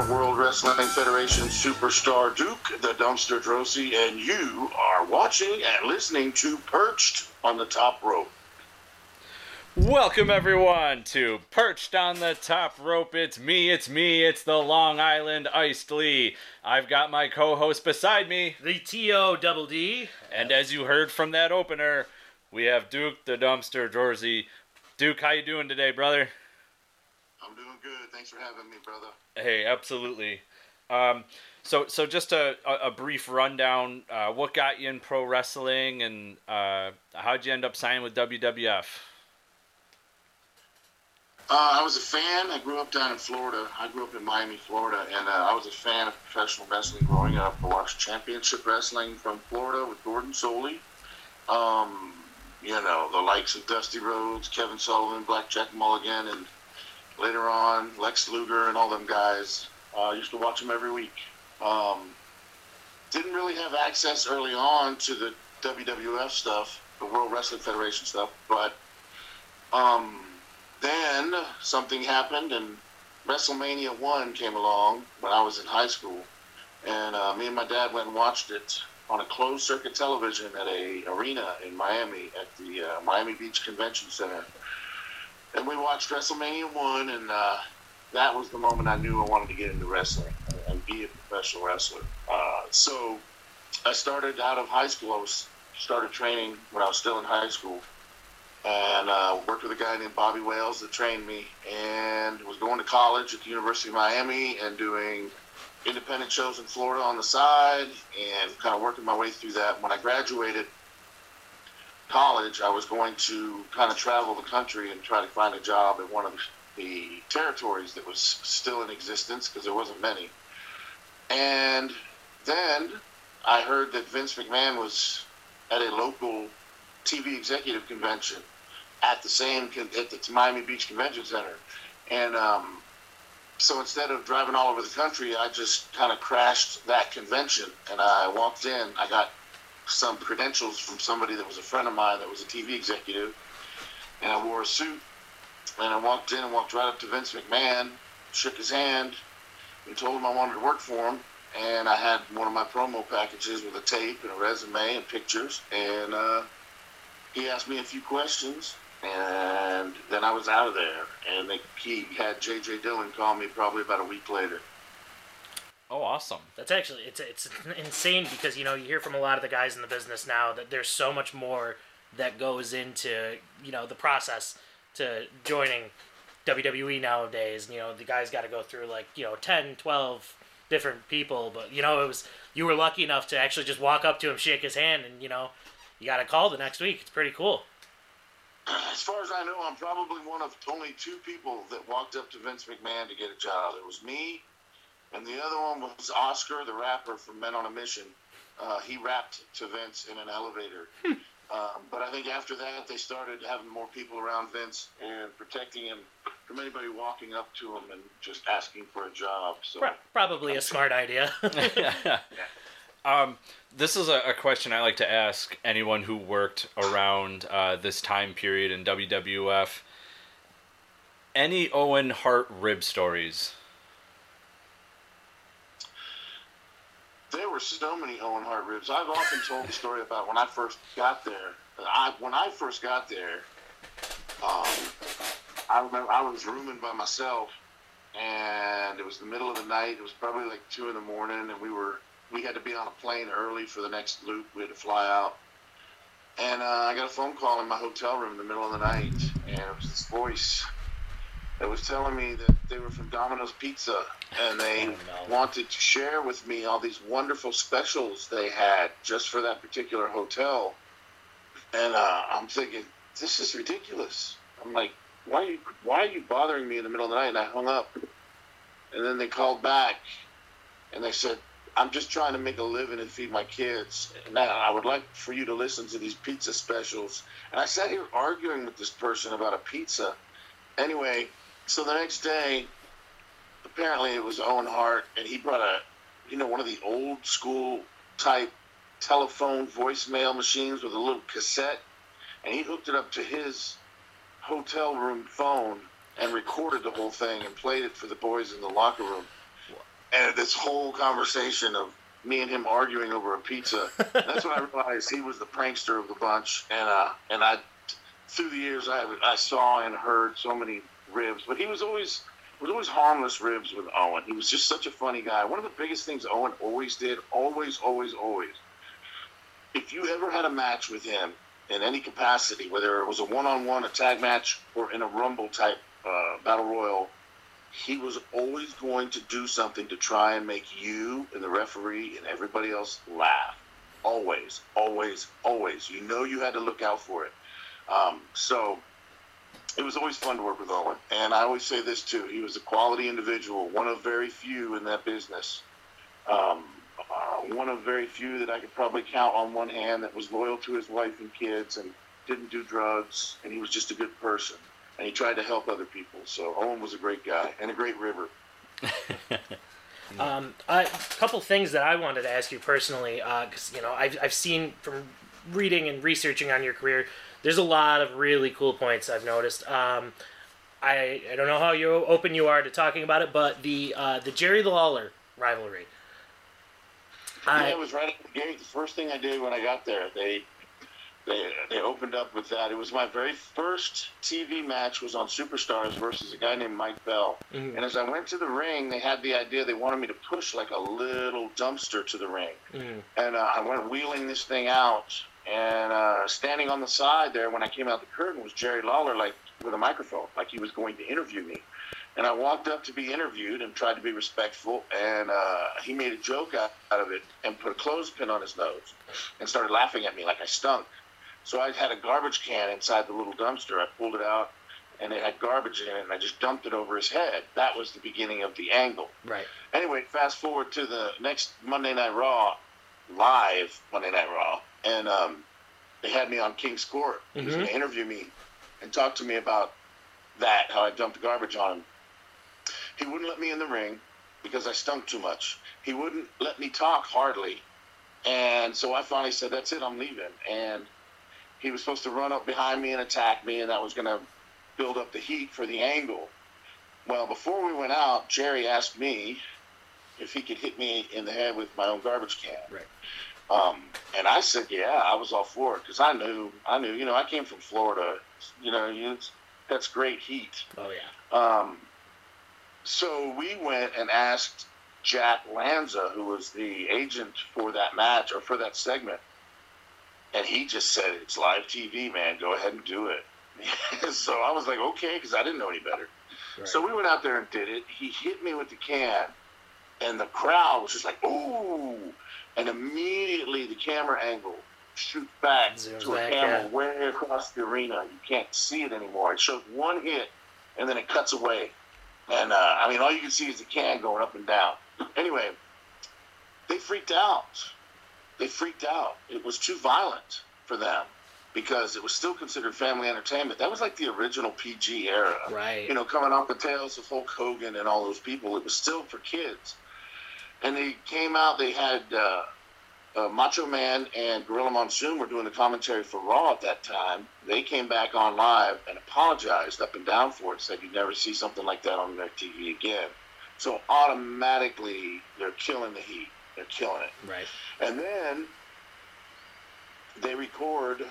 former World Wrestling Federation superstar Duke the Dumpster Droese, and you are watching and listening to Perched on the Top Rope. Welcome everyone to Perched on the Top Rope. It's me, it's me, it's the Long Island Iced Lee. I've got my co-host beside me, The T-O double D. and as you heard from that opener, we have Duke the Dumpster Droese. Duke, how you doing today, brother? I'm doing good. Thanks for having me, brother. Hey, absolutely. Um, so, so just a, a, brief rundown. Uh, what got you in pro wrestling, and uh, how'd you end up signing with WWF? Uh, I was a fan. I grew up down in Florida. I grew up in Miami, Florida, and uh, I was a fan of professional wrestling growing up. I watched championship wrestling from Florida with Gordon Solie. Um, you know, the likes of Dusty Rhodes, Kevin Sullivan, Blackjack Mulligan, and later on Lex Luger and all them guys. Uh, I used to watch them every week. Um, didn't really have access early on to the WWF stuff, the World Wrestling Federation stuff, but um, then something happened and WrestleMania 1 came along when I was in high school. And uh, me and my dad went and watched it on a closed circuit television at a arena in Miami at the uh, Miami Beach Convention Center. And we watched WrestleMania 1 and uh, that was the moment I knew I wanted to get into wrestling and be a professional wrestler. Uh, so I started out of high school. I was started training when I was still in high school and uh, worked with a guy named Bobby Wales that trained me, and was going to college at the University of Miami and doing independent shows in Florida on the side, and kind of working my way through that. When I graduated college, I was going to kind of travel the country and try to find a job at one of the territories that was still in existence because there wasn't many. And then I heard that Vince McMahon was at a local TV executive convention at the same at the Miami Beach Convention Center, and um, so instead of driving all over the country, I just kind of crashed that convention, and I walked in. I got some credentials from somebody that was a friend of mine that was a TV executive, and I wore a suit, and I walked in and walked right up to Vince McMahon, shook his hand, and told him I wanted to work for him. And I had one of my promo packages with a tape and a resume and pictures, and uh, he asked me a few questions, and then I was out of there. And they, he had J.J. Dillon call me probably about a week later. Oh, awesome. That's actually it's it's insane because you know you hear from a lot of the guys in the business now that there's so much more that goes into you know the process to joining WWE nowadays. You know the guys got to go through like you know 10, 12 different people, but you know it was you were lucky enough to actually just walk up to him, shake his hand, and you know you got a call the next week. It's pretty cool. As far as I know, I'm probably one of only two people that walked up to Vince McMahon to get a job. It was me, and the other one was Oscar, the rapper from Men on a Mission. Uh, he rapped to Vince in an elevator. um, but I think after that, they started having more people around Vince and protecting him from anybody walking up to him and just asking for a job. So Pro- Probably a smart idea. Um, this is a, a question I like to ask anyone who worked around uh, this time period in WWF. Any Owen Hart rib stories? There were so many Owen Hart ribs. I've often told the story about when I first got there. I, when I first got there, um, I remember I was rooming by myself, and it was the middle of the night. It was probably like two in the morning, and we were we had to be on a plane early for the next loop. We had to fly out, and uh, I got a phone call in my hotel room in the middle of the night, and it was this voice that was telling me that they were from Domino's Pizza, and they Oh, no. wanted to share with me all these wonderful specials they had just for that particular hotel. And uh, I'm thinking, this is ridiculous. I'm like, why are you why are you bothering me in the middle of the night? And I hung up. And then they called back, and they said, I'm just trying to make a living and feed my kids. And I I would like for you to listen to these pizza specials. And I sat here arguing with this person about a pizza. Anyway, so the next day, apparently it was Owen Hart, and he brought a, you know, one of the old school type telephone voicemail machines with a little cassette, and he hooked it up to his hotel room phone and recorded the whole thing and played it for the boys in the locker room. and this whole conversation of me and him arguing over a pizza. that's when I realized he was the prankster of the bunch, and uh, and I through the years I I saw and heard so many ribs, but he was always was always harmless ribs with Owen. He was just such a funny guy. One of the biggest things Owen always did, always, always, always. If you ever had a match with him in any capacity, whether it was a one-on-one, a tag match, or in a Rumble type uh, battle royal, he was always going to do something to try and make you and the referee and everybody else laugh. Always, always, always. You know you had to look out for it. Um, so it was always fun to work with Owen. And I always say this too: he was a quality individual, one of very few in that business. Um, uh, one of very few that I could probably count on one hand that was loyal to his wife and kids and didn't do drugs, and he was just a good person. And he tried to help other people. So Owen was a great guy and a great ribber. Um, a couple things that I wanted to ask you personally, because uh, you know I've I've seen from reading and researching on your career, there's a lot of really cool points I've noticed. Um, I I don't know how you open you are to talking about it, but the uh, the Jerry Lawler rivalry. Yeah, I, it was right at the gate. The first thing I did when I got there, they they they opened up with that. It was my very first TV match was on Superstars versus a guy named Mike Bell. Mm-hmm. And as I went to the ring, they had the idea they wanted me to push like a little dumpster to the ring. Mm-hmm. And uh, I went wheeling this thing out, and uh, standing on the side there when I came out the curtain was Jerry Lawler, like with a microphone, like he was going to interview me. And I walked up to be interviewed and tried to be respectful. And uh, he made a joke out, out of it and put a clothespin on his nose and started laughing at me like I stunk. So I had a garbage can inside the little dumpster. I pulled it out and it had garbage in it and I just dumped it over his head. That was the beginning of the angle. Right. Anyway, fast forward to the next Monday Night Raw, live Monday Night Raw, and um, they had me on King's Court. He was mm-hmm. going to interview me and talk to me about that, how I dumped garbage on him. He wouldn't let me in the ring because I stunk too much. He wouldn't let me talk hardly. And so I finally said, That's it, I'm leaving. And he was supposed to run up behind me and attack me, and that was going to build up the heat for the angle. Well, before we went out, Jerry asked me if he could hit me in the head with my own garbage can. Right. Um, and I said, yeah, I was all for it because I knew, I knew, you know, I came from Florida. You know, you, that's great heat. Oh yeah. Um, so we went and asked Jack Lanza, who was the agent for that match or for that segment, and he just said, "It's live TV, man. Go ahead and do it." so I was like, "Okay," because I didn't know any better. Right. So we went out there and did it. He hit me with the can, and the crowd was just like, "Ooh!" And immediately the camera angle shoots back Zooms to a camera yeah. way across the arena. You can't see it anymore. It shows one hit, and then it cuts away. And uh, I mean, all you can see is the can going up and down. Anyway, they freaked out they freaked out. It was too violent for them because it was still considered family entertainment. That was like the original PG era. Right. You know, coming off the tails of Hulk Hogan and all those people, it was still for kids. And they came out, they had uh, uh, Macho Man and Gorilla Monsoon were doing the commentary for Raw at that time. They came back on live and apologized up and down for it, said you'd never see something like that on their TV again. So automatically, they're killing the heat. They're killing it. Right. And then they record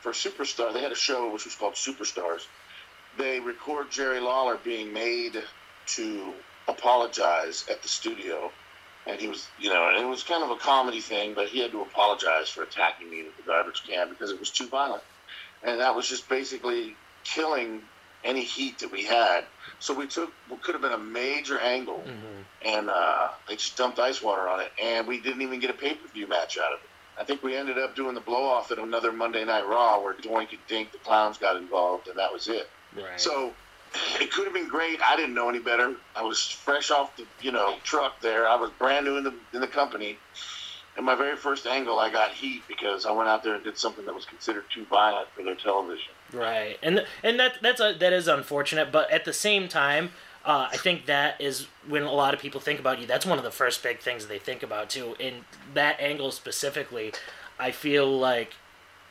for Superstar. They had a show which was called Superstars. They record Jerry Lawler being made to apologize at the studio. And he was, you know, it was kind of a comedy thing, but he had to apologize for attacking me with the garbage can because it was too violent. And that was just basically killing any heat that we had. So we took what could have been a major angle, mm-hmm. and uh, they just dumped ice water on it, and we didn't even get a pay per view match out of it. I think we ended up doing the blow off at another Monday Night Raw where Doink and Dink, the clowns, got involved, and that was it. Right. So it could have been great. I didn't know any better. I was fresh off the you know truck there. I was brand new in the in the company. And my very first angle, I got heat because I went out there and did something that was considered too violent for their television. Right, and and that that's a, that is unfortunate, but at the same time, uh, I think that is when a lot of people think about you. That's one of the first big things they think about too. In that angle specifically, I feel like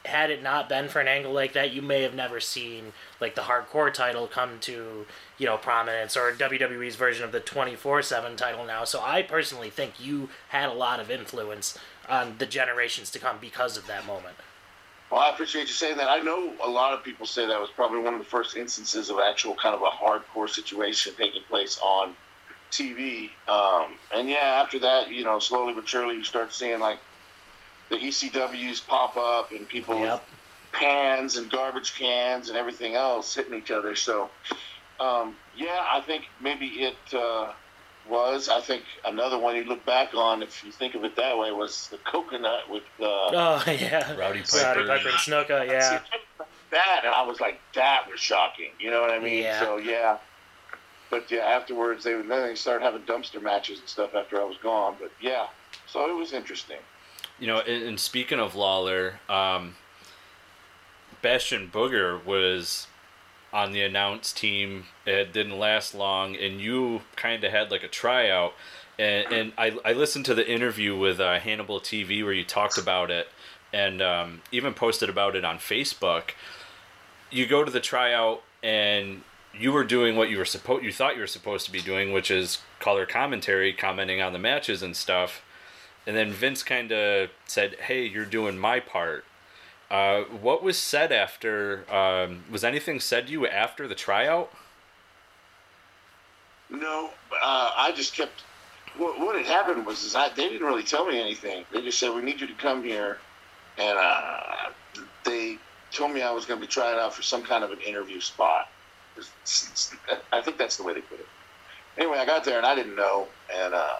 had it not been for an angle like that, you may have never seen like the hardcore title come to you know prominence or WWE's version of the twenty four seven title now. So I personally think you had a lot of influence on the generations to come because of that moment. Well, I appreciate you saying that. I know a lot of people say that was probably one of the first instances of actual kind of a hardcore situation taking place on TV. Um, and yeah, after that, you know, slowly but surely, you start seeing like the ECWs pop up and people Yep. with pans and garbage cans and everything else hitting each other. So, um, yeah, I think maybe it uh, was. I think another one you look back on, if you think of it that way, was the coconut with. Uh, Oh yeah, Rowdy Rowdy Piper. Piper and Snuka. See, Yeah, that and I was like, that was shocking. You know what I mean? Yeah. So yeah. But yeah, afterwards they then they started having dumpster matches and stuff after I was gone. But yeah, so it was interesting. You know, and, and speaking of Lawler, um, Bastion Booger was on the announced team. It didn't last long, and you kind of had like a tryout. And, and I, I listened to the interview with uh, Hannibal TV where you talked about it, and um, even posted about it on Facebook. You go to the tryout, and you were doing what you were supposed you thought you were supposed to be doing, which is color commentary, commenting on the matches and stuff. And then Vince kind of said, "Hey, you're doing my part." Uh, what was said after? Um, was anything said to you after the tryout? No, uh, I just kept. What, what had happened was is I, they didn't really tell me anything. They just said we need you to come here, and uh, they told me I was going to be trying out for some kind of an interview spot. I think that's the way they put it. Anyway, I got there and I didn't know, and uh,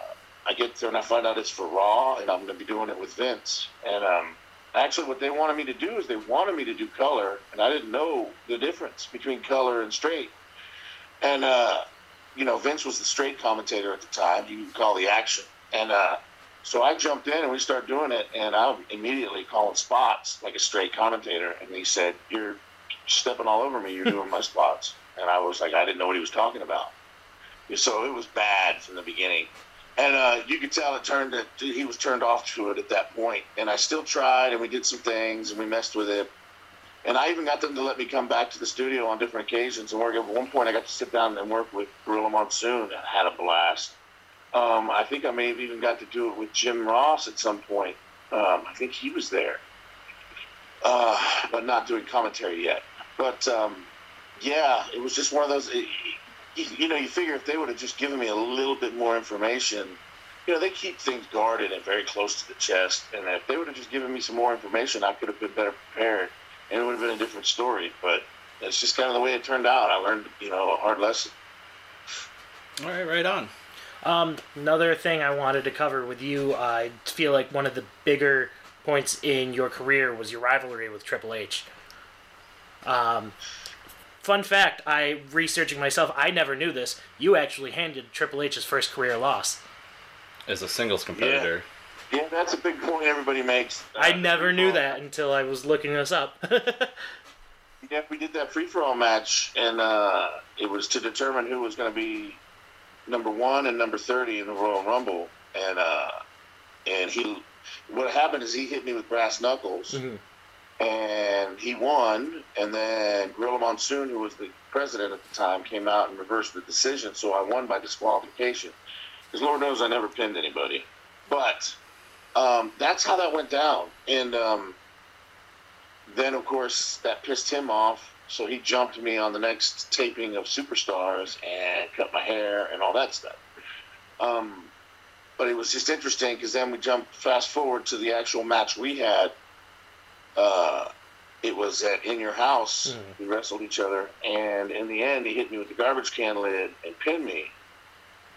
I get there and I find out it's for Raw, and I'm going to be doing it with Vince. And um, actually, what they wanted me to do is they wanted me to do color, and I didn't know the difference between color and straight. And uh, you know, Vince was the straight commentator at the time. You could call the action, and uh, so I jumped in and we started doing it. And I'm immediately calling spots like a straight commentator. And he said, "You're stepping all over me. You're doing my spots." And I was like, I didn't know what he was talking about. So it was bad from the beginning. And uh, you could tell it turned it, he was turned off to it at that point. And I still tried, and we did some things, and we messed with it. And I even got them to let me come back to the studio on different occasions and work. At one point, I got to sit down and work with Gorilla Monsoon. and had a blast. Um, I think I may have even got to do it with Jim Ross at some point. Um, I think he was there, uh, but not doing commentary yet. But um, yeah, it was just one of those. It, you, know, you figure if they would have just given me a little bit more information, you know, they keep things guarded and very close to the chest. And if they would have just given me some more information, I could have been better prepared, and it would have been a different story. But it's just kind of the way it turned out. I learned, you know, a hard lesson. All right, right on. Um, another thing I wanted to cover with you, I feel like one of the bigger points in your career was your rivalry with Triple H. Um, fun fact: I researching myself, I never knew this. You actually handed Triple H his first career loss. As a singles competitor. Yeah, that's a big point everybody makes. I Uh, never knew that until I was looking this up. Yeah, we did that free for all match, and uh, it was to determine who was going to be number one and number thirty in the Royal Rumble. And uh, and he, what happened is he hit me with brass knuckles, Mhm. And he won. And then Gorilla Monsoon, who was the president at the time, came out and reversed the decision, so I won by disqualification. Because Lord knows I never pinned anybody, but um, that's how that went down. And um, then of course that pissed him off so he jumped me on the next taping of superstars and cut my hair and all that stuff um, but it was just interesting because then we jumped fast forward to the actual match we had uh, it was at in your house Mhm. we wrestled each other and in the end he hit me with the garbage can lid and pinned me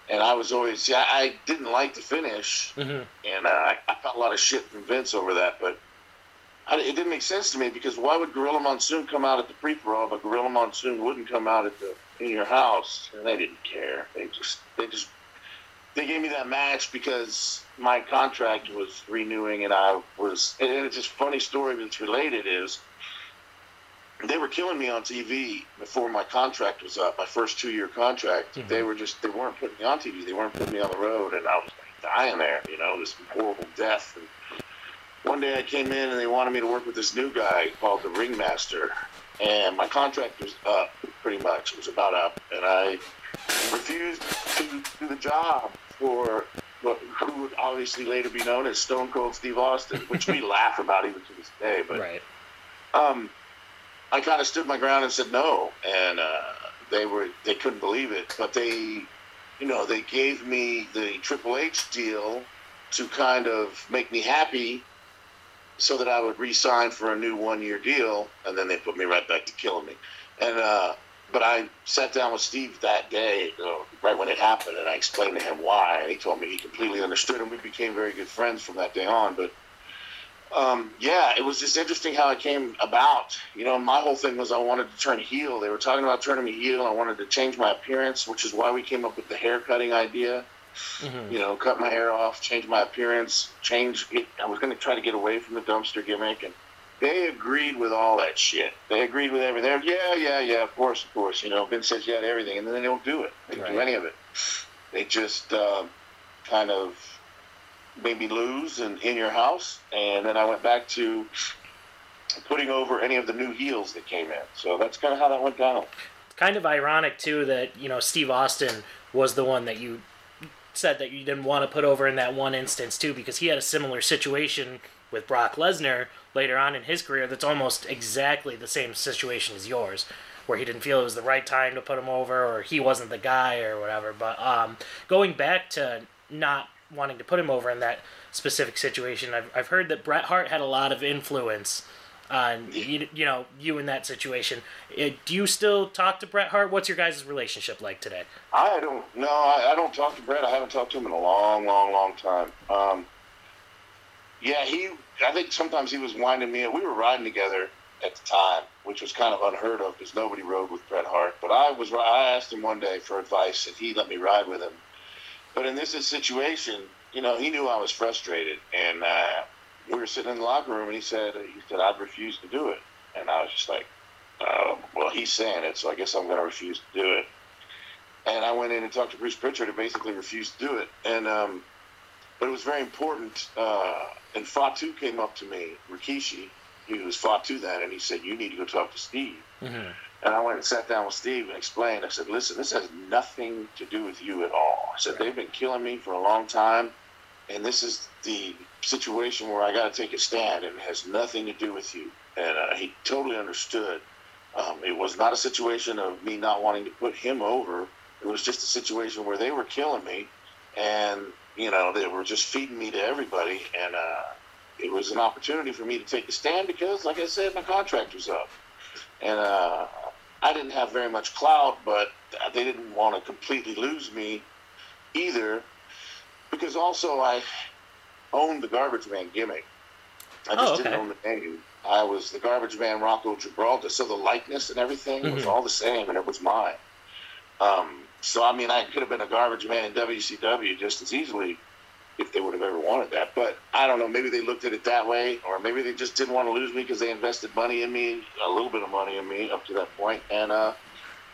and i was always yeah, i didn't like the finish Mhm. and uh, I, I got a lot of shit from Vince over that, but I, it didn't make sense to me because why would Gorilla Monsoon come out at the pre pro, but Gorilla Monsoon wouldn't come out at the in your house? And they didn't care. They just they just they gave me that match because my contract was renewing, and I was. And it's just a funny story that's related is they were killing me on TV before my contract was up. My first two year contract, Mhm. they were just they weren't putting me on TV. They weren't putting me on the road, and I was like dying there. You know, this horrible death. And one day I came in and they wanted me to work with this new guy called the Ringmaster, and my contract was up pretty much. It was about up, and I refused to do the job for what, who would obviously later be known as Stone Cold Steve Austin, which we laugh about even to this day. But Right. um, I kind of stood my ground and said no, and uh, they were they couldn't believe it, but they, you know, they gave me the Triple H deal to kind of make me happy, so that I would re-sign for a new one-year deal, and then they put me right back to killing me, and uh, but I sat down with Steve that day, you know, right when it happened, and I explained to him why, and he told me he completely understood, and we became very good friends from that day on, but um, yeah, it was just interesting how it came about. You know, my whole thing was I wanted to turn heel. They were talking about turning me heel. I wanted to change my appearance, which is why we came up with the hair cutting idea. Mhm. You know, cut my hair off, change my appearance, change. It. I was going to try to get away from the dumpster gimmick, and they agreed with all that shit. They agreed with everything. They're, yeah, yeah, yeah. Of course, of course. You know, Vince says yeah to everything, and then they don't do it. They don't do any of it. They just uh, kind of made me lose and in your house, and then I went back to putting over any of the new heels that came in. So that's kind of how that went down. kind of ironic too that you know Steve Austin was the one that you said that you didn't want to put over in that one instance too because he had a similar situation with Brock Lesnar later on in his career that's almost exactly the same situation as yours where he didn't feel it was the right time to put him over or he wasn't the guy or whatever but um, going back to not wanting to put him over in that specific situation I've, I've heard that Bret Hart had a lot of influence on you, you know you in that situation. Uh, do you still talk to Bret Hart? What's your guys' relationship like today? I don't no, I, I don't talk to Bret I haven't talked to him in a long, long, long time. Um, yeah, he. I think sometimes he was winding me. up. We were riding together at the time, which was kind of unheard of because nobody rode with Bret Hart. But I was. I asked him one day for advice, and he let me ride with him. But in this situation, you know, he knew I was frustrated, and uh, we were sitting in the locker room, and he said, he said, I'd refuse to do it, and I was just like, uh, well, he's saying it, so I guess I'm going to refuse to do it. And I went in and talked to Bruce Pritchard, and basically refused to do it. And um, but it was very important. Uh, and Fatu came up to me, Rikishi, he was Fatu then, and he said, "You need to go talk to Steve." Mm-hmm. And I went and sat down with Steve and explained. I said, "Listen, this has nothing to do with you at all." I said, "They've been killing me for a long time, and this is the situation where I got to take a stand, and it has nothing to do with you." And uh, he totally understood. Um, it was not a situation of me not wanting to put him over. It was just a situation where they were killing me, and you know they were just feeding me to everybody, and uh, it was an opportunity for me to take a stand because, like I said, my contract was up, and uh, I didn't have very much clout, but they didn't want to completely lose me either, because also I owned the garbage man gimmick. I just Oh, okay. didn't own the name. I was the garbage man Rocco Gibraltar, so the likeness and everything was Mhm. all the same, and it was mine. Um, so I mean, I could have been a garbage man in WCW just as easily if they would have ever wanted that. But I don't know. Maybe they looked at it that way, or maybe they just didn't want to lose me because they invested money in me, a little bit of money in me up to that point, and uh,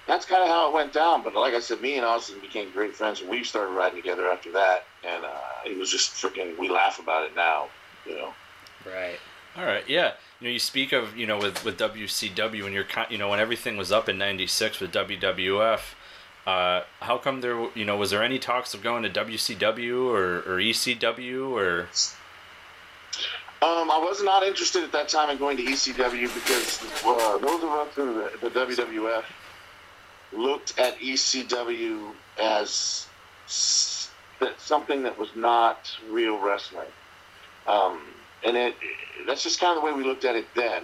that's kind of how it went down. But like I said, me and Austin became great friends, and we started riding together after that. And uh, it was just freaking. We laugh about it now, you know. Right. All right, yeah. You know, you speak of you know with with WCW when you're ki- you know when everything was up in '96 with WWF. Uh, how come there? You know, was there any talks of going to WCW or, or ECW or? Um, I was not interested at that time in going to ECW because uh, those of us in the, the WWF looked at ECW as something that was not real wrestling, um, and it that's just kind of the way we looked at it then.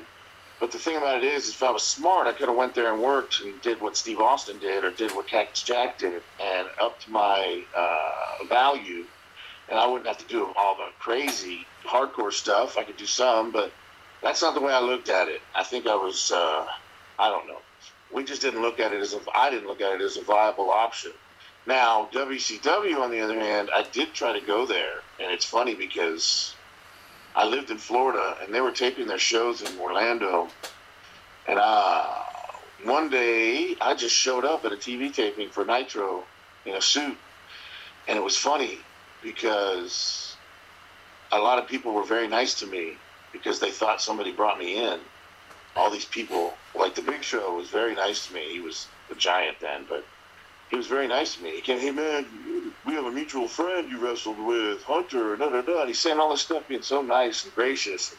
But the thing about it is, if I was smart, I could have went there and worked and did what Steve Austin did or did what Cactus Jack did and upped my uh, value and I wouldn't have to do all the crazy hardcore stuff. I could do some, but that's not the way I looked at it. I think I was, uh, I don't know. We just didn't look at it as a, I didn't look at it as a viable option. Now, WCW, on the other hand, I did try to go there, and it's funny because I lived in Florida, and they were taping their shows in Orlando, and uh, one day I just showed up at a TV taping for Nitro in a suit, and it was funny because a lot of people were very nice to me because they thought somebody brought me in. All these people, like the Big Show, was very nice to me. He was a giant then, but he was very nice to me. He came, hey man, we have a mutual friend you wrestled with, Hunter, da da da. And he's saying all this stuff, being so nice and gracious.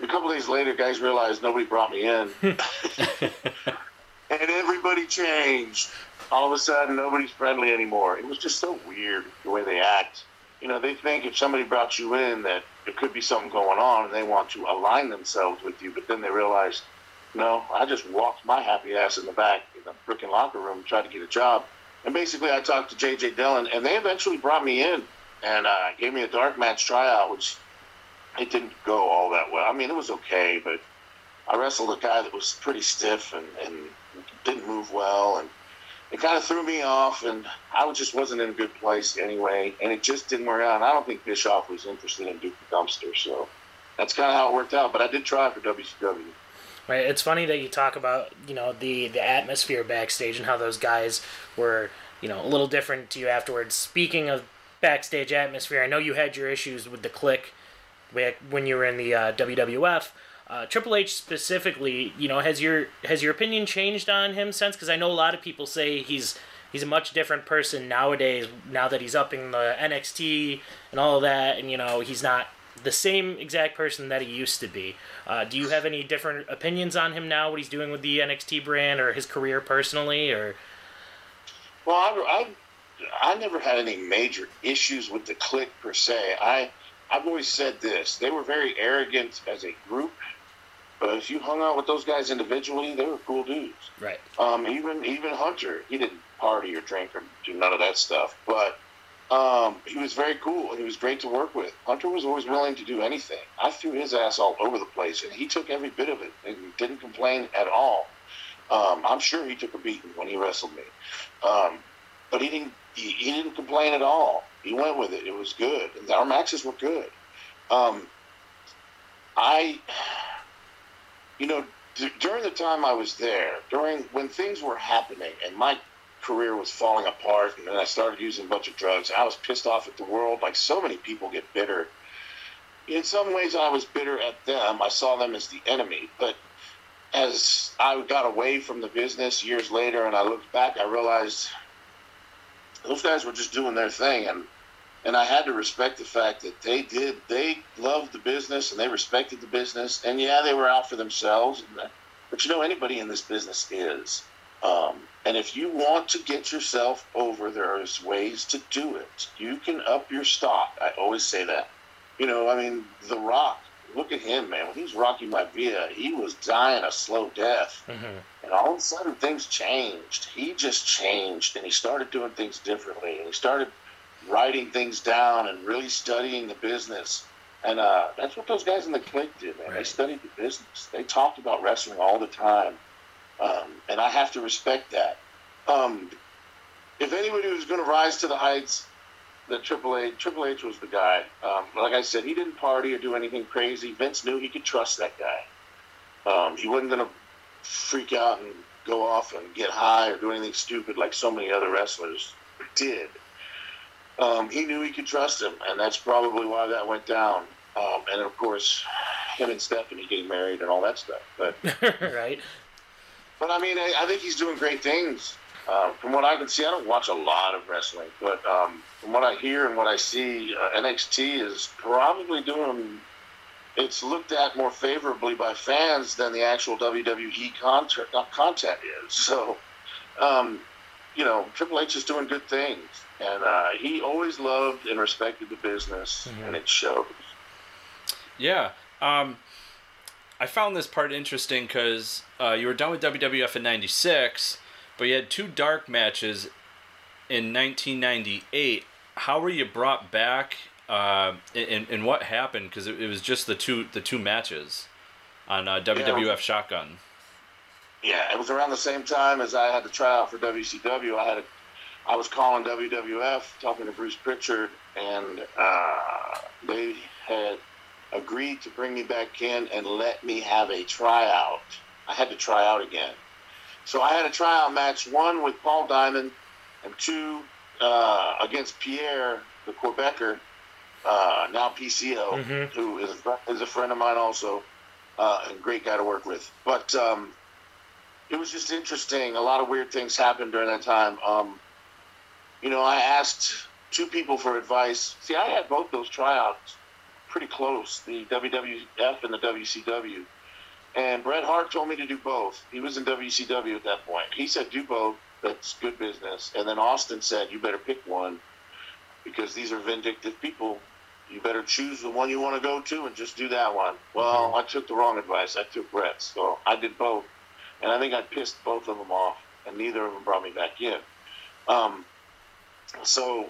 A couple days later, guys realized nobody brought me in, and everybody changed. All of a sudden, nobody's friendly anymore. It was just so weird the way they act. You know, they think if somebody brought you in that there could be something going on, and they want to align themselves with you, but then they realize, no, I just walked my happy ass in the back in the freaking locker room, tried to get a job, and basically I talked to J.J. Dillon, and they eventually brought me in and uh, gave me a dark match tryout, which it didn't go all that well. I mean, it was okay, but I wrestled a guy that was pretty stiff and, and didn't move well, and it kind of threw me off, and I just wasn't in a good place anyway, and it just didn't work out. And I don't think Bischoff was interested in Duke the Dumpster, so that's kind of how it worked out. But I did try for WCW. Right. It's funny that you talk about you know the the atmosphere backstage and how those guys were you know a little different to you afterwards. Speaking of backstage atmosphere, I know you had your issues with the Kliq when you were in the uh, WWF. Uh, Triple H specifically, you know, has your has your opinion changed on him since? Because I know a lot of people say he's he's a much different person nowadays. Now that he's upping the NXT and all of that, and you know, he's not the same exact person that he used to be. Uh, do you have any different opinions on him now? What he's doing with the NXT brand or his career personally, or? Well, I, I, I never had any major issues with the Kliq per se. I I've always said this: they were very arrogant as a group but if you hung out with those guys individually, they were cool dudes. Right. Um, even even Hunter, he didn't party or drink or do none of that stuff, but um, he was very cool. He was great to work with. Hunter was always willing to do anything. I threw his ass all over the place, and he took every bit of it and didn't complain at all. Um, I'm sure he took a beating when he wrestled me, um, but he didn't. He, he, didn't complain at all. He went with it. It was good. And our matches were good. Um, I you know, d- during the time I was there, during when things were happening and my career was falling apart, and then I started using a bunch of drugs, I was pissed off at the world. Like so many people get bitter. In some ways, I was bitter at them. I saw them as the enemy. But as I got away from the business years later and I looked back, I realized those guys were just doing their thing. And and I had to respect the fact that they did. They loved the business and they respected the business. And yeah, they were out for themselves. But you know, anybody in this business is. Um, and if you want to get yourself over, there's ways to do it. You can up your stock. I always say that. You know, I mean, The Rock. Look at him, man. When he was Rocky Maivia, he was dying a slow death. Mm-hmm. And all of a sudden, things changed. He just changed, and he started doing things differently. And he started writing things down and really studying the business. And uh, that's what those guys in the clique did, man. Right. They studied the business. They talked about wrestling all the time. Um, and I have to respect that. Um, if anybody was going to rise to the heights, the Triple H, Triple H was the guy. Um, like I said, he didn't party or do anything crazy. Vince knew he could trust that guy. Um, he wasn't going to freak out and go off and get high or do anything stupid like so many other wrestlers did um, he knew he could trust him, and that's probably why that went down. Um, and of course, him and Stephanie getting married and all that stuff. But right. But I mean, I, I, think he's doing great things. Uh, from what I can see, I don't watch a lot of wrestling, but um, from what I hear and what I see, uh, NXT is probably doing. It's looked at more favorably by fans than the actual WWE content, uh, content is. So, um, you know, Triple H is doing good things and uh, he always loved and respected the business, mm-hmm. and it shows. Yeah, um, I found this part interesting because uh, you were done with WWF in '96, but you had two dark matches in 1998. How were you brought back, uh, and, and what happened? Because it, it, was just the two the two matches on WWF uh, yeah. Shotgun. Yeah, it was around the same time as I had to try out for WCW. I had a I was calling WWF, talking to Bruce Pritchard, and uh, they had agreed to bring me back in and let me have a tryout. I had to try out again. So I had a tryout match, one with Paul Diamond, and two uh, against Pierre, the Quebecer, uh, now PCO, Mhm. who is a, is a friend of mine also, uh, and great guy to work with. But um, it was just interesting. A lot of weird things happened during that time. Um, you know, I asked two people for advice. See, I had both those tryouts pretty close, the WWF and the WCW. And Bret Hart told me to do both. He was in WCW at that point. He said, do both. That's good business. And then Austin said, you better pick one because these are vindictive people. You better choose the one you want to go to and just do that one. Well, I took the wrong advice. I took Bret's. So I did both. And I think I pissed both of them off, and neither of them brought me back in. Um, so,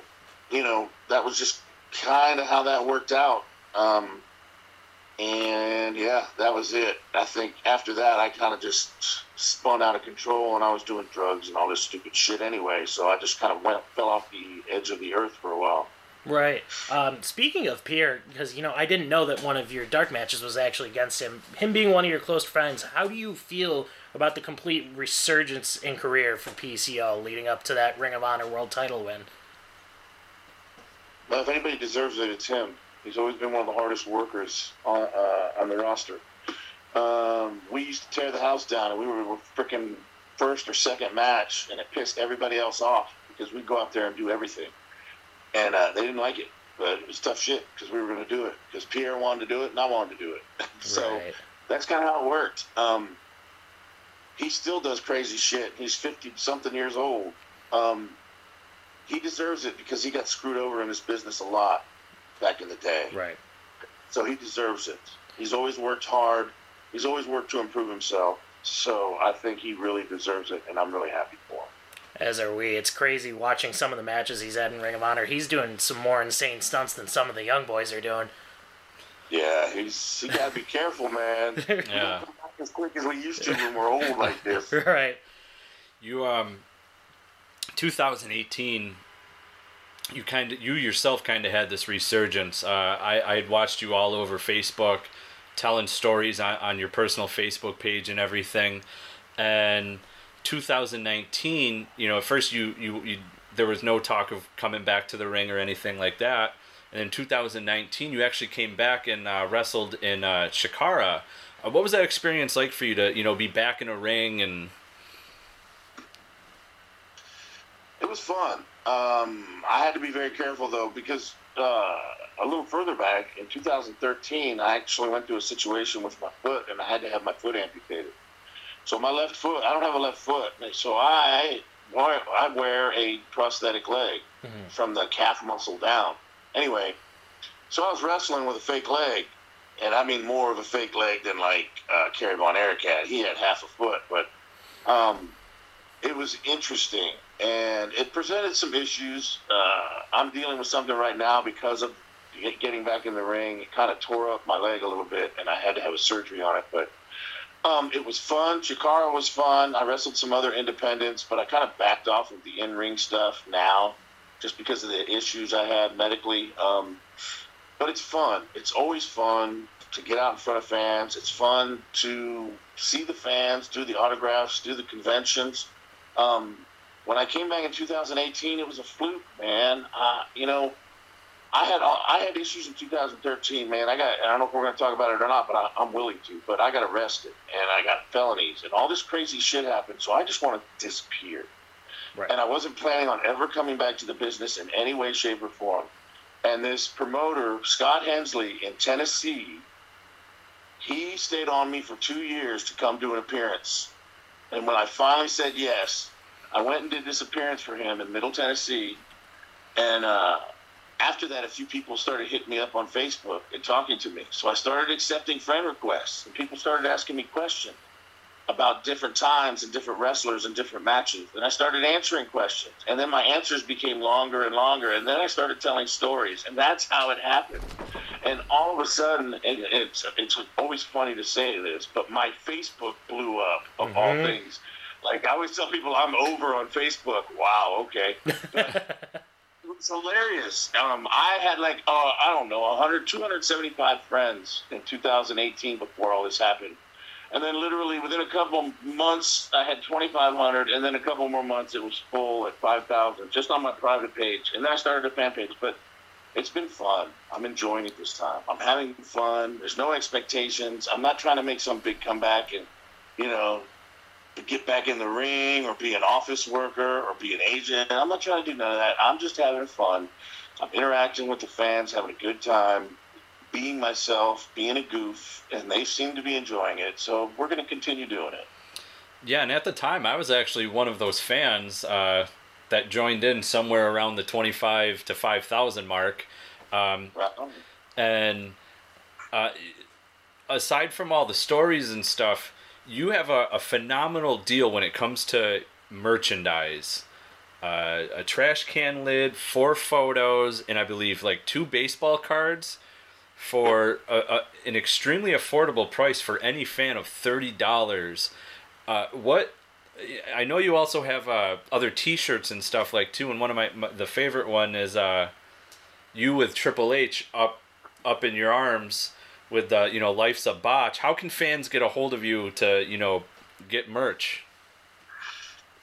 you know, that was just kind of how that worked out. Um, and yeah, that was it. I think after that, I kind of just spun out of control, and I was doing drugs and all this stupid shit anyway. So I just kind of went fell off the edge of the earth for a while. Right. Um, speaking of Pierre, because you know I didn't know that one of your dark matches was actually against him. Him being one of your close friends, how do you feel about the complete resurgence in career for PCO leading up to that Ring of Honor World Title win? Well, if anybody deserves it, it's him. He's always been one of the hardest workers on uh, on the roster. Um, we used to tear the house down, and we were freaking first or second match, and it pissed everybody else off because we'd go out there and do everything, and uh, they didn't like it. But it was tough shit because we were going to do it because Pierre wanted to do it, and I wanted to do it. so right. that's kind of how it worked. Um, he still does crazy shit. He's fifty something years old. Um, he deserves it because he got screwed over in his business a lot back in the day. Right. So he deserves it. He's always worked hard. He's always worked to improve himself. So I think he really deserves it, and I'm really happy for him. As are we. It's crazy watching some of the matches he's had in Ring of Honor. He's doing some more insane stunts than some of the young boys are doing. Yeah, he's he gotta be careful, man. Yeah. Come back as quick as we used to when we're old like this. right. You um, 2018. You kind of you yourself kind of had this resurgence. Uh, I I had watched you all over Facebook, telling stories on, on your personal Facebook page and everything, and 2019. You know, at first you you you there was no talk of coming back to the ring or anything like that. And in 2019, you actually came back and uh, wrestled in uh, Chikara. Uh, what was that experience like for you to you know be back in a ring and It was fun. Um, I had to be very careful though because uh, a little further back in 2013, I actually went through a situation with my foot, and I had to have my foot amputated. So my left foot, I don't have a left foot, so I I wear a prosthetic leg Mhm. from the calf muscle down. Anyway, so I was wrestling with a fake leg, and I mean more of a fake leg than like uh, Kerry Von Erich had. He had half a foot, but um, it was interesting and it presented some issues. Uh, I'm dealing with something right now because of getting back in the ring. It kind of tore up my leg a little bit, and I had to have a surgery on it. But um, it was fun. Chikara was fun. I wrestled some other independents, but I kind of backed off of the in-ring stuff now, just because of the issues I had medically. Um, but it's fun. It's always fun to get out in front of fans. It's fun to see the fans, do the autographs, do the conventions. Um, when I came back in 2018, it was a fluke, man. Uh, you know, I had I had issues in 2013, man. I got I don't know if we're going to talk about it or not, but I, I'm willing to. But I got arrested and I got felonies and all this crazy shit happened. So I just want to disappear. Right. And I wasn't planning on ever coming back to the business in any way, shape, or form. And this promoter, Scott Hensley in Tennessee, he stayed on me for two years to come do an appearance. And when I finally said yes, I went and did this appearance for him in Middle Tennessee. And uh, after that, a few people started hitting me up on Facebook and talking to me. So I started accepting friend requests, and people started asking me questions about different times and different wrestlers and different matches. And I started answering questions. And then my answers became longer and longer. And then I started telling stories. And that's how it happened. And all of a sudden, and it's, it's always funny to say this, but my Facebook blew up, of all Mhm. things. Like I always tell people I'm over on Facebook. Wow, okay. It was hilarious. Um, I had like, uh, I don't know, 100, 275 friends in 2018 before all this happened. And then literally within a couple months, I had 2,500. And then a couple more months, it was full at 5,000 just on my private page. And then I started a fan page. But it's been fun. I'm enjoying it this time. I'm having fun. There's no expectations. I'm not trying to make some big comeback and, you know, get back in the ring or be an office worker or be an agent. I'm not trying to do none of that. I'm just having fun. I'm interacting with the fans, having a good time, being myself, being a goof, and they seem to be enjoying it. So we're going to continue doing it. Yeah, and at the time, I was actually one of those fans uh, that joined in somewhere around the 25 to 5,000 mark. Um, Right and uh, aside from all the stories and stuff, you have a, a phenomenal deal when it comes to merchandise. Uh, a trash can lid, four photos, and I believe like two baseball cards for a, a, an extremely affordable price for any fan of thirty dollars. Uh, what I know you also have uh, other T-shirts and stuff like too, and one of my, my the favorite one is uh, you with Triple H up up in your arms with the you know life's a botch. How can fans get a hold of you to you know get merch?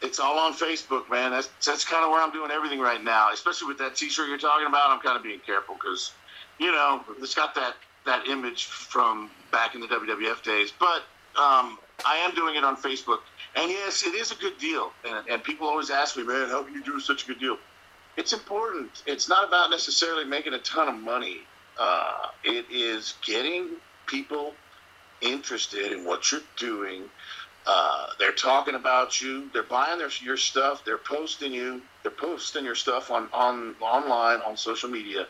It's all on Facebook, man. That's that's kind of where I'm doing everything right now. Especially with that T-shirt you're talking about, I'm kind of being careful because, you know, it's got that that image from back in the WWF days. But um, I am doing it on Facebook, and yes, it is a good deal. And, and people always ask me, man, how can you do such a good deal? It's important. It's not about necessarily making a ton of money. Uh, it is getting people interested in what you're doing. Uh, they're talking about you. They're buying their your stuff. They're posting you. They're posting your stuff on on online on social media.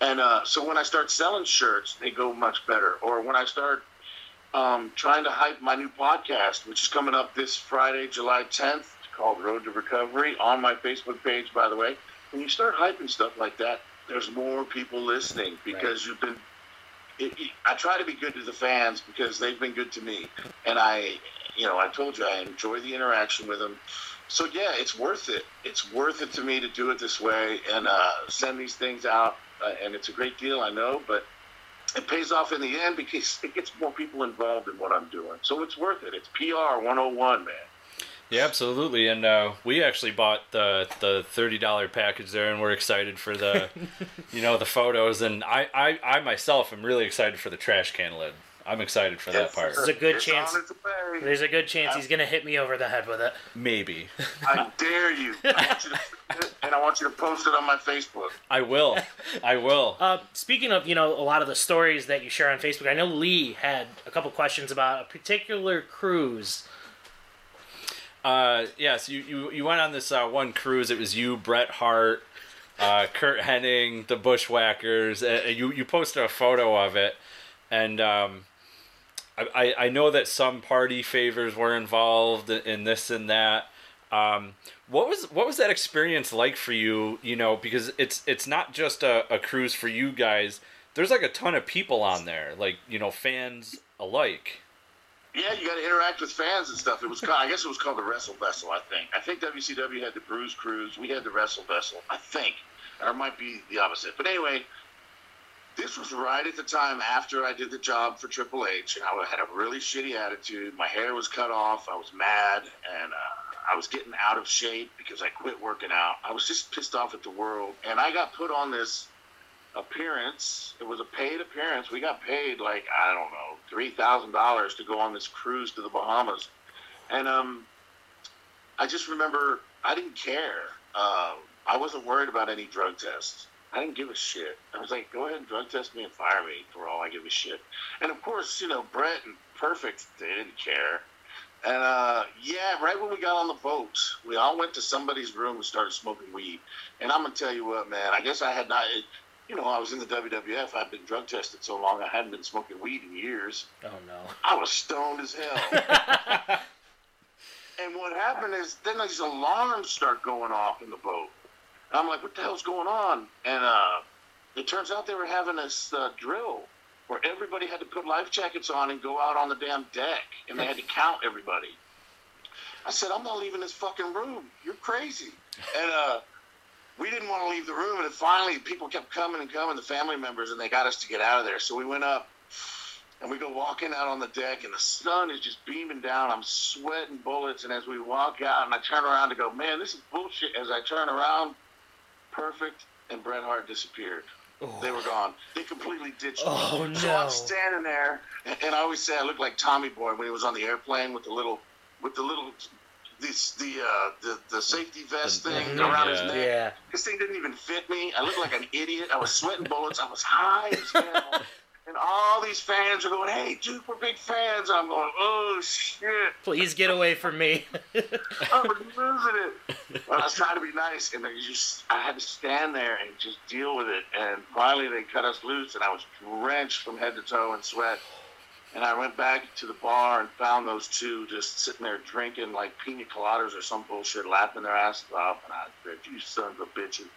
And uh, so when I start selling shirts, they go much better. Or when I start um, trying to hype my new podcast, which is coming up this Friday, July 10th, called Road to Recovery, on my Facebook page, by the way. When you start hyping stuff like that, there's more people listening because you've been. It, it, I try to be good to the fans because they've been good to me, and I, you know, I told you I enjoy the interaction with them. So yeah, it's worth it. It's worth it to me to do it this way and uh, send these things out, uh, and it's a great deal, I know, but it pays off in the end because it gets more people involved in what I'm doing. So it's worth it. It's PR 101, man. Yeah, absolutely. And uh, we actually bought the the thirty dollar package there, and we're excited for the, you know, the photos. And I, I, I myself am really excited for the trash can lid. I'm excited for that part. There's a good It's chance- on its way. There's a good chance he's gonna hit me over the head with it. Maybe I dare you. I want you to and I want you to post it on my Facebook. I will. I will. Uh, speaking of, you know, a lot of the stories that you share on Facebook, I know Lee had a couple questions about a particular cruise. Uh, yes, you, you, you went on this uh, one cruise. It was you, Bret Hart, uh, Curt Hennig, the Bushwhackers. Uh, you you posted a photo of it, and um, I, I know that some party favors were involved in, in this and that. Um, what was what was that experience like for you? You know, because it's it's not just a, a cruise for you guys. There's like a ton of people on there, like you know, fans alike. Yeah, you got to interact with fans and stuff. It was, called, I guess, it was called the Wrestle Vessel. I think. I think WCW had the Bruise Cruise. We had the Wrestle Vessel. I think, or it might be the opposite. But anyway, this was right at the time after I did the job for Triple H, and I had a really shitty attitude. My hair was cut off. I was mad, and uh, I was getting out of shape because I quit working out. I was just pissed off at the world, and I got put on this appearance. It was a paid appearance. We got paid like I don't know three thousand dollars to go on this cruise to the Bahamas, and um, I just remember I didn't care. Um, I wasn't worried about any drug tests. I didn't give a shit. I was like, go ahead and drug test me and fire me for all I give a shit. And of course, you know, Bret and Perfect, they didn't care. And uh, yeah, right when we got on the boat, we all went to somebody's room and started smoking weed. And I'm gonna tell you what, man, I guess I had not. It, you know, I was in the WWF. I'd been drug tested so long, I hadn't been smoking weed in years. Oh no. I was stoned as hell. and what happened is then these alarms start going off in the boat. I'm like, what the hell's going on? And uh, it turns out they were having this uh, drill where everybody had to put life jackets on and go out on the damn deck, and they had to count everybody. I said, I'm not leaving this fucking room. You're crazy. And uh, we didn't want to leave the room, and then finally people kept coming and coming, the family members, and they got us to get out of there. So we went up, and we go walking out on the deck, and the sun is just beaming down. I'm sweating bullets, and as we walk out, and I turn around to go, man, this is bullshit. As I turn around, perfect, and Bret Hart disappeared. They were gone. They completely ditched Oh, me. So no. I'm standing there, and, and I always say I look like Tommy Boy when he was on the airplane with the little, with the little, this the uh, the the safety vest The- thing around his neck. Yeah. This thing didn't even fit me. I looked like an idiot. I was sweating bullets. I was high as hell. And all these fans are going, "Hey, Duke, we're big fans." I'm going, "Oh shit!" Please get away from me. I was losing it. But I was trying to be nice, and I just I had to stand there and just deal with it. And finally, they cut us loose, and I was drenched from head to toe in sweat. And I went back to the bar and found those two just sitting there drinking like pina coladas or some bullshit, laughing their asses off. And I said, "You sons of bitches."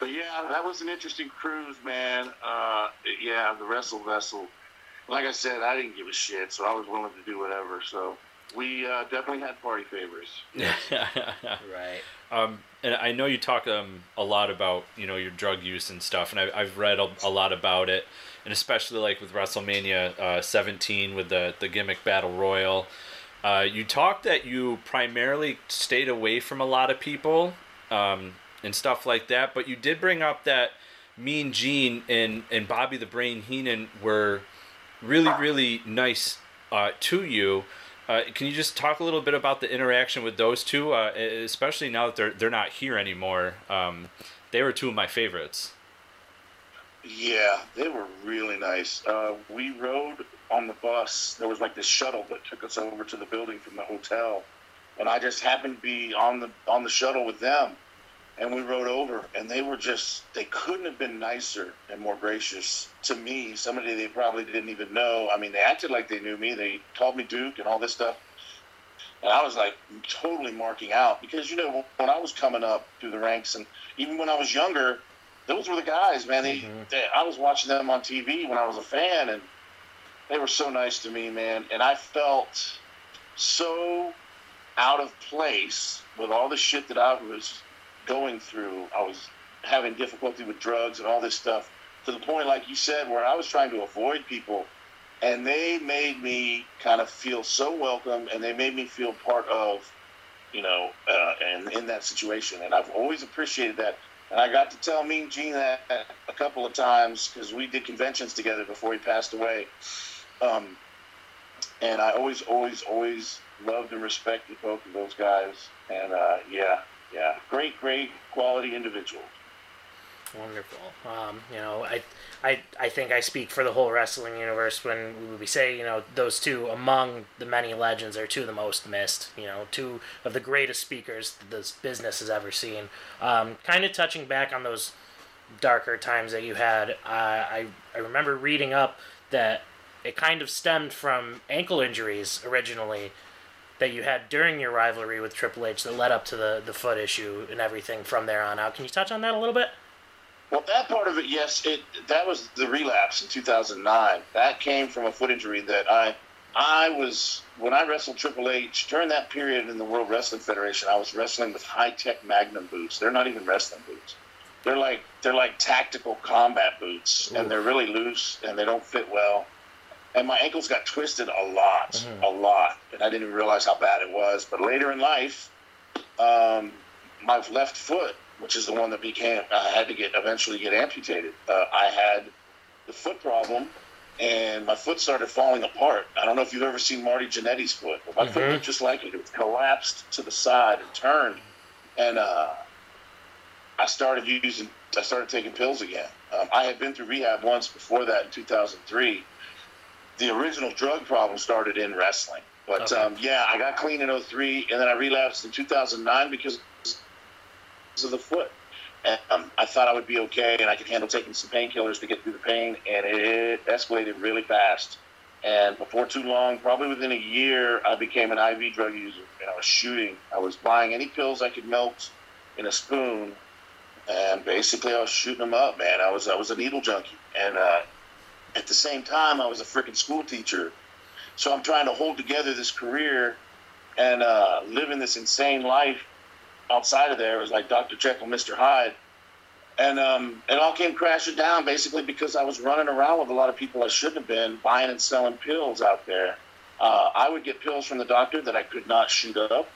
But yeah, that was an interesting cruise, man. Uh, yeah, the Wrestle Vessel. Like I said, I didn't give a shit, so I was willing to do whatever. So we uh, definitely had party favors. right. Um, and I know you talk um, a lot about you know your drug use and stuff, and I, I've read a, a lot about it, and especially like with WrestleMania uh, 17 with the the gimmick battle royal. Uh, you talked that you primarily stayed away from a lot of people um, and stuff like that, but you did bring up that Mean Gene and and Bobby the Brain Heenan were really really nice uh, to you. Uh, can you just talk a little bit about the interaction with those two, uh, especially now that they're they're not here anymore? Um, they were two of my favorites. Yeah, they were really nice. Uh, we rode on the bus. There was like this shuttle that took us over to the building from the hotel, and I just happened to be on the on the shuttle with them, and we rode over, and they were just they couldn't have been nicer and more gracious to me. Somebody they probably didn't even know. I mean, they acted like they knew me. They called me Duke and all this stuff. And I was like totally marking out because you know when I was coming up through the ranks and even when I was younger, those were the guys, man. They, Mhm. they I was watching them on TV when I was a fan, and they were so nice to me, man. And I felt so out of place with all the shit that I was going through. I was having difficulty with drugs and all this stuff to the point, like you said, where I was trying to avoid people. And they made me kind of feel so welcome, and they made me feel part of, you know, uh, and in that situation. And I've always appreciated that. And I got to tell Mean Gene that a couple of times because we did conventions together before he passed away. Um, and I always, always, always loved and respected both of those guys. And uh, yeah, yeah, great, great quality individuals. Wonderful. Um, you know, I, I, I think I speak for the whole wrestling universe when we say, you know, those two among the many legends are two of the most missed. You know, two of the greatest speakers this business has ever seen. Um, kind of touching back on those darker times that you had. Uh, I, I remember reading up that it kind of stemmed from ankle injuries originally that you had during your rivalry with Triple H that led up to the, the foot issue and everything from there on out. Can you touch on that a little bit? Well, that part of it, yes, it that was the relapse in 2009. That came from a foot injury that I I was when I wrestled Triple H during that period in the World Wrestling Federation. I was wrestling with high tech Magnum boots. They're not even wrestling boots. They're like they're like tactical combat boots, and they're really loose and they don't fit well. And my ankles got twisted a lot, Mhm. a lot, and I didn't even realize how bad it was. But later in life, um, my left foot, which is the one that became, I had to get eventually get amputated. Uh, I had the foot problem, and my foot started falling apart. I don't know if you've ever seen Marty Jannetty's foot. But my foot Mhm. looked just like it. It collapsed to the side and turned, and uh, I started using. I started taking pills again. Um, I had been through rehab once before that in 2003. The original drug problem started in wrestling. But Okay. um, yeah, I got clean in 03, and then I relapsed in 2009 because of the foot. And, um, I thought I would be okay, and I could handle taking some painkillers to get through the pain, and it escalated really fast. And before too long, probably within a year, I became an IV drug user, and I was shooting. I was buying any pills I could melt in a spoon, and basically I was shooting them up, man. I was I was a needle junkie, and uh, at the same time, I was a freaking school teacher. So I'm trying to hold together this career and uh, living this insane life outside of there. It was like Dr. Jekyll, Mr. Hyde. And um, it all came crashing down basically because I was running around with a lot of people I shouldn't have been, buying and selling pills out there. Uh, I would get pills from the doctor that I could not shoot up.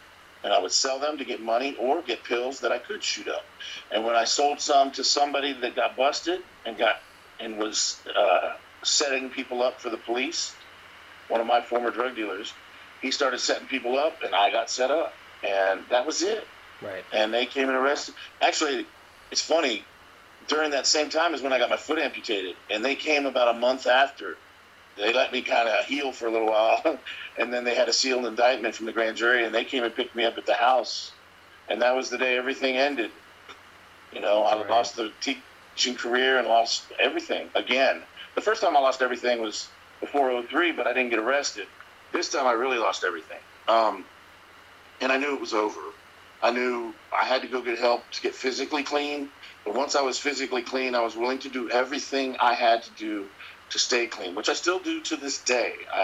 and I would sell them to get money or get pills that I could shoot up. And when I sold some to somebody that got busted and got and was uh, setting people up for the police, one of my former drug dealers, he started setting people up, and I got set up, and that was it. Right. And they came and arrested. Actually, it's funny. During that same time is when I got my foot amputated, and they came about a month after. They let me kind of heal for a little while, and then they had a sealed indictment from the grand jury, and they came and picked me up at the house, and that was the day everything ended. You know, I Right. lost the teaching career and lost everything again. The first time I lost everything was before 03, but I didn't get arrested. This time I really lost everything. Um, and I knew it was over. I knew I had to go get help to get physically clean. But once I was physically clean, I was willing to do everything I had to do to stay clean, which I still do to this day. I,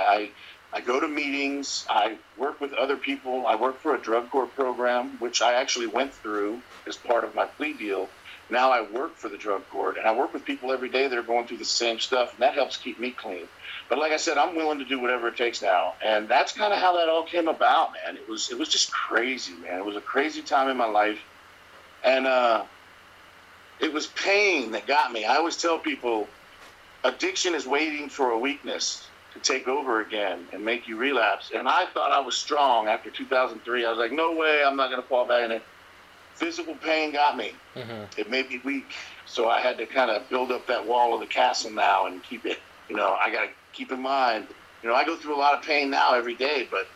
I, I go to meetings. I work with other people. I work for a drug court program, which I actually went through as part of my plea deal. Now I work for the drug court, and I work with people every day that are going through the same stuff, and that helps keep me clean. But like I said, I'm willing to do whatever it takes now, and that's kind of how that all came about, man. It was it was just crazy, man. It was a crazy time in my life, and uh, it was pain that got me. I always tell people, addiction is waiting for a weakness to take over again and make you relapse. And I thought I was strong after 2003. I was like, no way, I'm not going to fall back in it. Physical pain got me. hmm It made me weak. So I had to kind of build up that wall of the castle now and keep it. You know, I got to keep in mind. You know, I go through a lot of pain now every day, but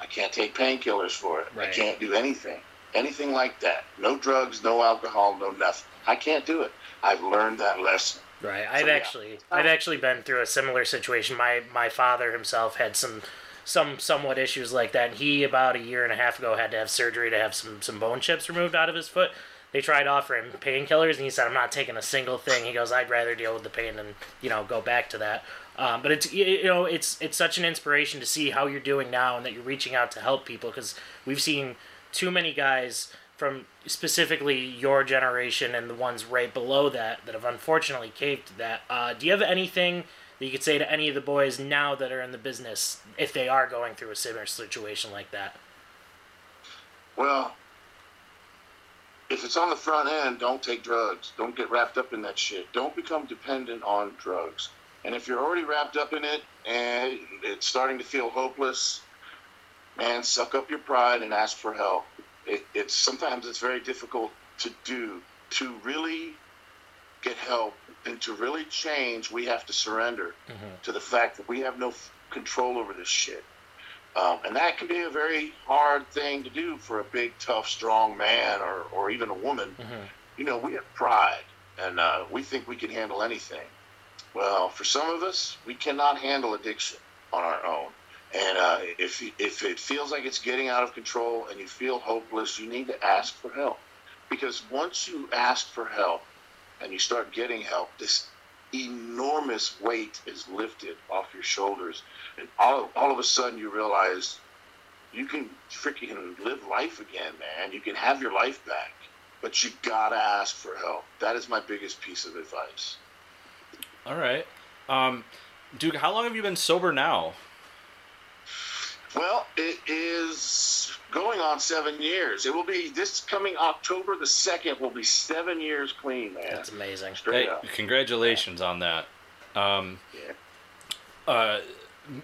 I can't take painkillers for it. I can't do anything, anything like that. No drugs, no alcohol, no nothing. I can't do it. I've learned that lesson. Right. I've yeah. actually I've actually been through a similar situation. My my father himself had some some somewhat issues like that. And he about a year and a half ago had to have surgery to have some some bone chips removed out of his foot. They tried offering painkillers, and he said, "I'm not taking a single thing." He goes, "I'd rather deal with the pain than you know go back to that." Um, but it's you know it's it's such an inspiration to see how you're doing now and that you're reaching out to help people because we've seen too many guys from specifically your generation and the ones right below that that have unfortunately caved to that. Uh, do you have anything that you could say to any of the boys now that are in the business if they are going through a similar situation like that? Well, if it's on the front end, don't take drugs. Don't get wrapped up in that shit. Don't become dependent on drugs. And if you're already wrapped up in it and it's starting to feel hopeless, man, suck up your pride and ask for help. It, it's sometimes it's very difficult to do. To really get help and to really change, we have to surrender to the fact that we have no f- control over this shit. Um, and that can be a very hard thing to do for a big, tough, strong man or, or even a woman. Mhm. You know, we have pride and uh, we think we can handle anything. Well, for some of us, we cannot handle addiction on our own. And uh, if, if it feels like it's getting out of control and you feel hopeless, you need to ask for help. Because once you ask for help and you start getting help, this enormous weight is lifted off your shoulders. And all, all of a sudden you realize you can freaking live life again, man. You can have your life back. But you gotta ask for help. That is my biggest piece of advice. All right. Um, Duke, how long have you been sober now? Well, it is going on seven years. It will be this coming October the second. Will be seven years clean, man. That's amazing. Straight Hey, up. congratulations on that. Um, Yeah. uh,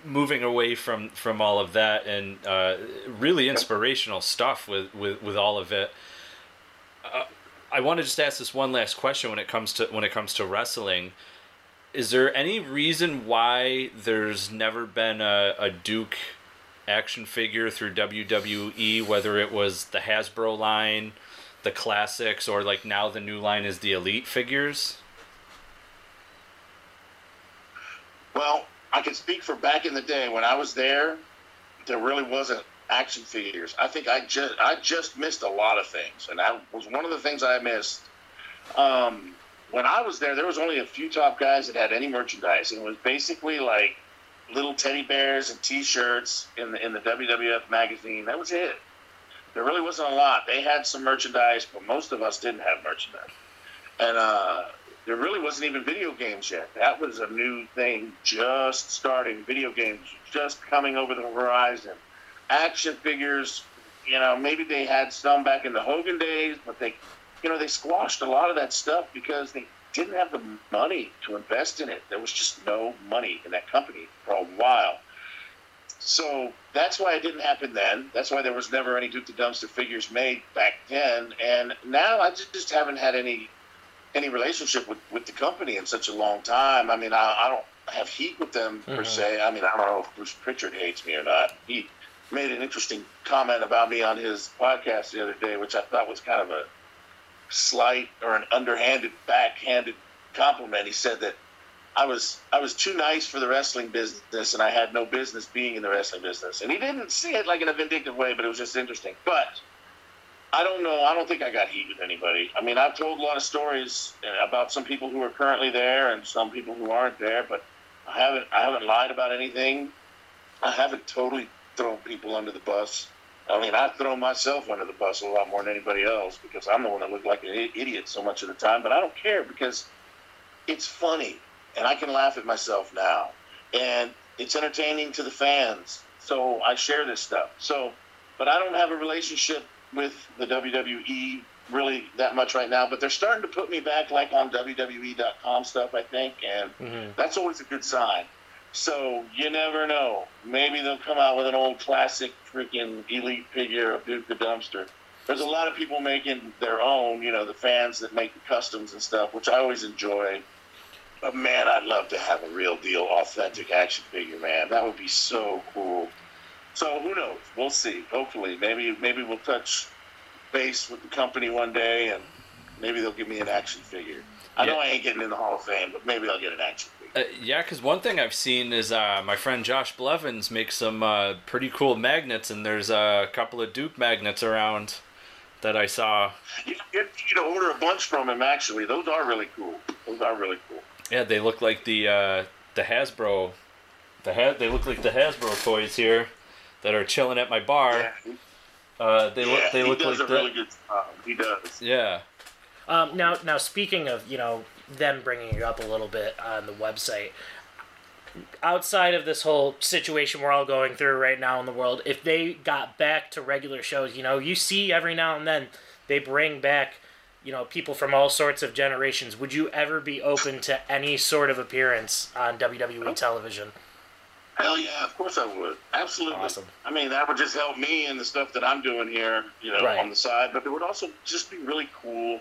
moving away from from all of that and uh, really inspirational stuff with with with all of it. Uh, I want to just ask this one last question when it comes to when it comes to wrestling. Is there any reason why there's never been a, a Duke action figure through WWE, whether it was the Hasbro line, the classics, or like now the new line is the Elite figures? Well, I can speak for back in the day when I was there. There really wasn't action figures. I think I just I just missed a lot of things, and that was one of the things I missed. Um, when I was there, there was only a few top guys that had any merchandise, and it was basically like little teddy bears and T-shirts in the in the WWF magazine. That was it. There really wasn't a lot. They had some merchandise, but most of us didn't have merchandise. And uh, there really wasn't even video games yet. That was a new thing, just starting. Video games just coming over the horizon. Action figures, you know, maybe they had some back in the Hogan days, but they, you know, they squashed a lot of that stuff because they didn't have the money to invest in it. There was just no money in that company for a while. So that's why it didn't happen then. That's why there was never any Duke the Dumpster figures made back then. And now I just haven't had any any relationship with, with the company in such a long time. I mean, I, I don't have heat with them per Mhm. se. I mean, I don't know if Bruce Pritchard hates me or not. He made an interesting comment about me on his podcast the other day, which I thought was kind of a slight or an underhanded, backhanded compliment. He said that I was I was too nice for the wrestling business, and I had no business being in the wrestling business. And he didn't see it like in a vindictive way, but it was just interesting. But I don't know. I don't think I got heat with anybody. I mean, I've told a lot of stories uh, about some people who are currently there and some people who aren't there, but I haven't I haven't lied about anything. I haven't totally thrown people under the bus. I mean, I throw myself under the bus a lot more than anybody else because I'm the one that looked like an idiot so much of the time. But I don't care because it's funny and I can laugh at myself now, and it's entertaining to the fans. So I share this stuff. So, but I don't have a relationship with the WWE really that much right now. But they're starting to put me back like on WWE.com stuff, I think, and Mhm. that's always a good sign. So you never know. Maybe they'll come out with an old classic freaking elite figure of Duke the Dumpster. There's a lot of people making their own, you know, the fans that make the customs and stuff, which I always enjoy. But man, I'd love to have a real deal, authentic action figure, man. That would be so cool. So who knows? We'll see. Hopefully, maybe maybe we'll touch base with the company one day, and maybe they'll give me an action figure. I know I ain't getting in the Hall of Fame, but maybe I'll get an action figure. Uh, yeah, because one thing I've seen is uh, my friend Josh Blevins makes some uh, pretty cool magnets, and there's a couple of Duke magnets around that I saw. You get you to order a bunch from him. Actually, those are really cool. Those are really cool. Yeah, they look like the uh, the Hasbro, the ha- they look like the Hasbro toys here that are chilling at my bar. Yeah, he- Uh, they look yeah, they he look does like a that. really good job. He does. Yeah. Um, now, now speaking of you know them bringing you up a little bit on the website, outside of this whole situation we're all going through right now in the world, if they got back to regular shows, you know, you see every now and then they bring back, you know, people from all sorts of generations. Would you ever be open to any sort of appearance on WWE oh. television? Hell yeah, of course I would. Absolutely. Awesome. I mean, that would just help me in the stuff that I'm doing here, you know, Right. on the side. But it would also just be really cool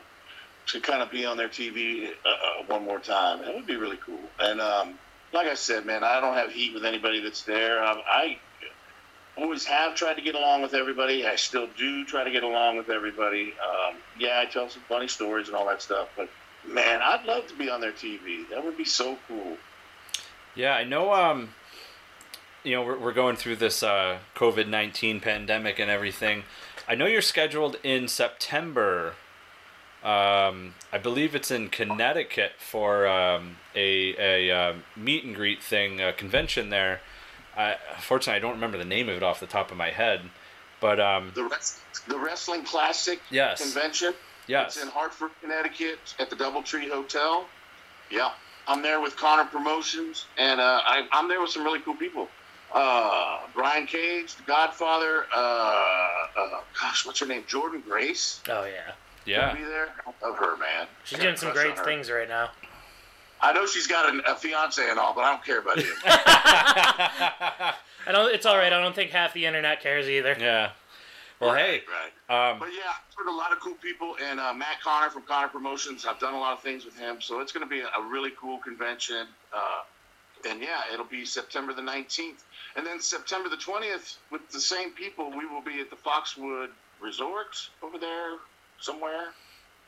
to kind of be on their TV uh, uh, one more time. It would be really cool. And um, like I said, man, I don't have heat with anybody that's there. Um, I always have tried to get along with everybody. I still do try to get along with everybody. Um, yeah, I tell some funny stories and all that stuff. But man, I'd love to be on their TV. That would be so cool. Yeah, I know. Um, you know, we're, we're going through this uh, COVID nineteen pandemic and everything. I know you're scheduled in September. Um, I believe it's in Connecticut for um, a a uh, meet and greet thing, a convention there. I, unfortunately, I don't remember the name of it off the top of my head, but um, The rest, the Wrestling Classic Yes. convention. yes, It's in Hartford, Connecticut, at the DoubleTree Hotel. Yeah, I'm there with Connor Promotions, and uh, I, I'm there with some really cool people. Uh, Brian Cage, The Godfather. Uh, uh, gosh, what's her name? Jordynne Grace. Oh yeah, yeah, Be there. I love her, man. she's doing some great things right now. I know she's got a, a fiance and all, but I don't care about him. I don't. It's all right. I don't think half the internet cares either. yeah. Well, hey, right. um, But yeah, I've heard a lot of cool people, and uh, Matt Connor from Connor Promotions. I've done a lot of things with him, so it's going to be a, a really cool convention. Uh, and yeah, it'll be September the 19th, and then September the 20th with the same people. We will be at the Foxwood Resort over there somewhere.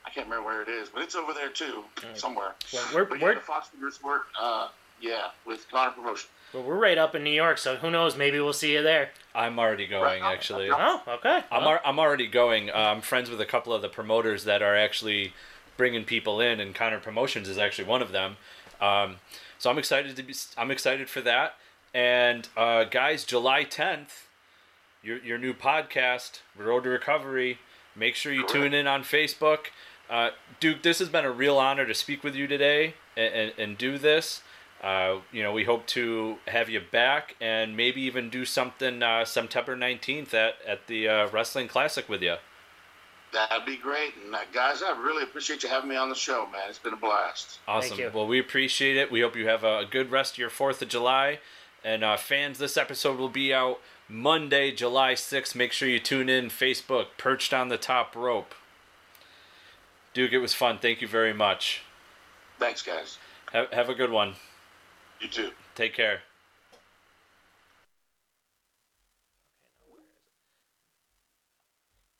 I can't remember where it is, but it's over there too, somewhere. Well, we're- but yeah, we're- the Foxwood Resort. Uh, yeah, with Connor Promotion. Well, we're right up in New York, so who knows? Maybe we'll see you there. I'm already going Right. actually. Oh, okay. I'm, Well, ar- I'm already going. Uh, I'm friends with a couple of the promoters that are actually bringing people in, and Connor Promotions is actually one of them. Um, so I'm excited to be. I'm excited for that. And uh, guys, July 10th, your your new podcast, Road to Recovery. Make sure you tune in on Facebook. Uh, Duke, this has been a real honor to speak with you today and, and, and do this. uh, you know, we hope to have you back and maybe even do something uh, September 19th at, at the uh, Wrestling Classic with you. That'd be great. And uh, guys, I really appreciate you having me on the show, man. It's been a blast. Awesome. Thank you. Well, we appreciate it. We hope you have a good rest of your 4th of July. And uh, fans, this episode will be out Monday, July 6th. Make sure you tune in Facebook, Perched on the Top Rope. Duke, it was fun. Thank you very much. Thanks, guys. Have, have a good one. You too. Take care.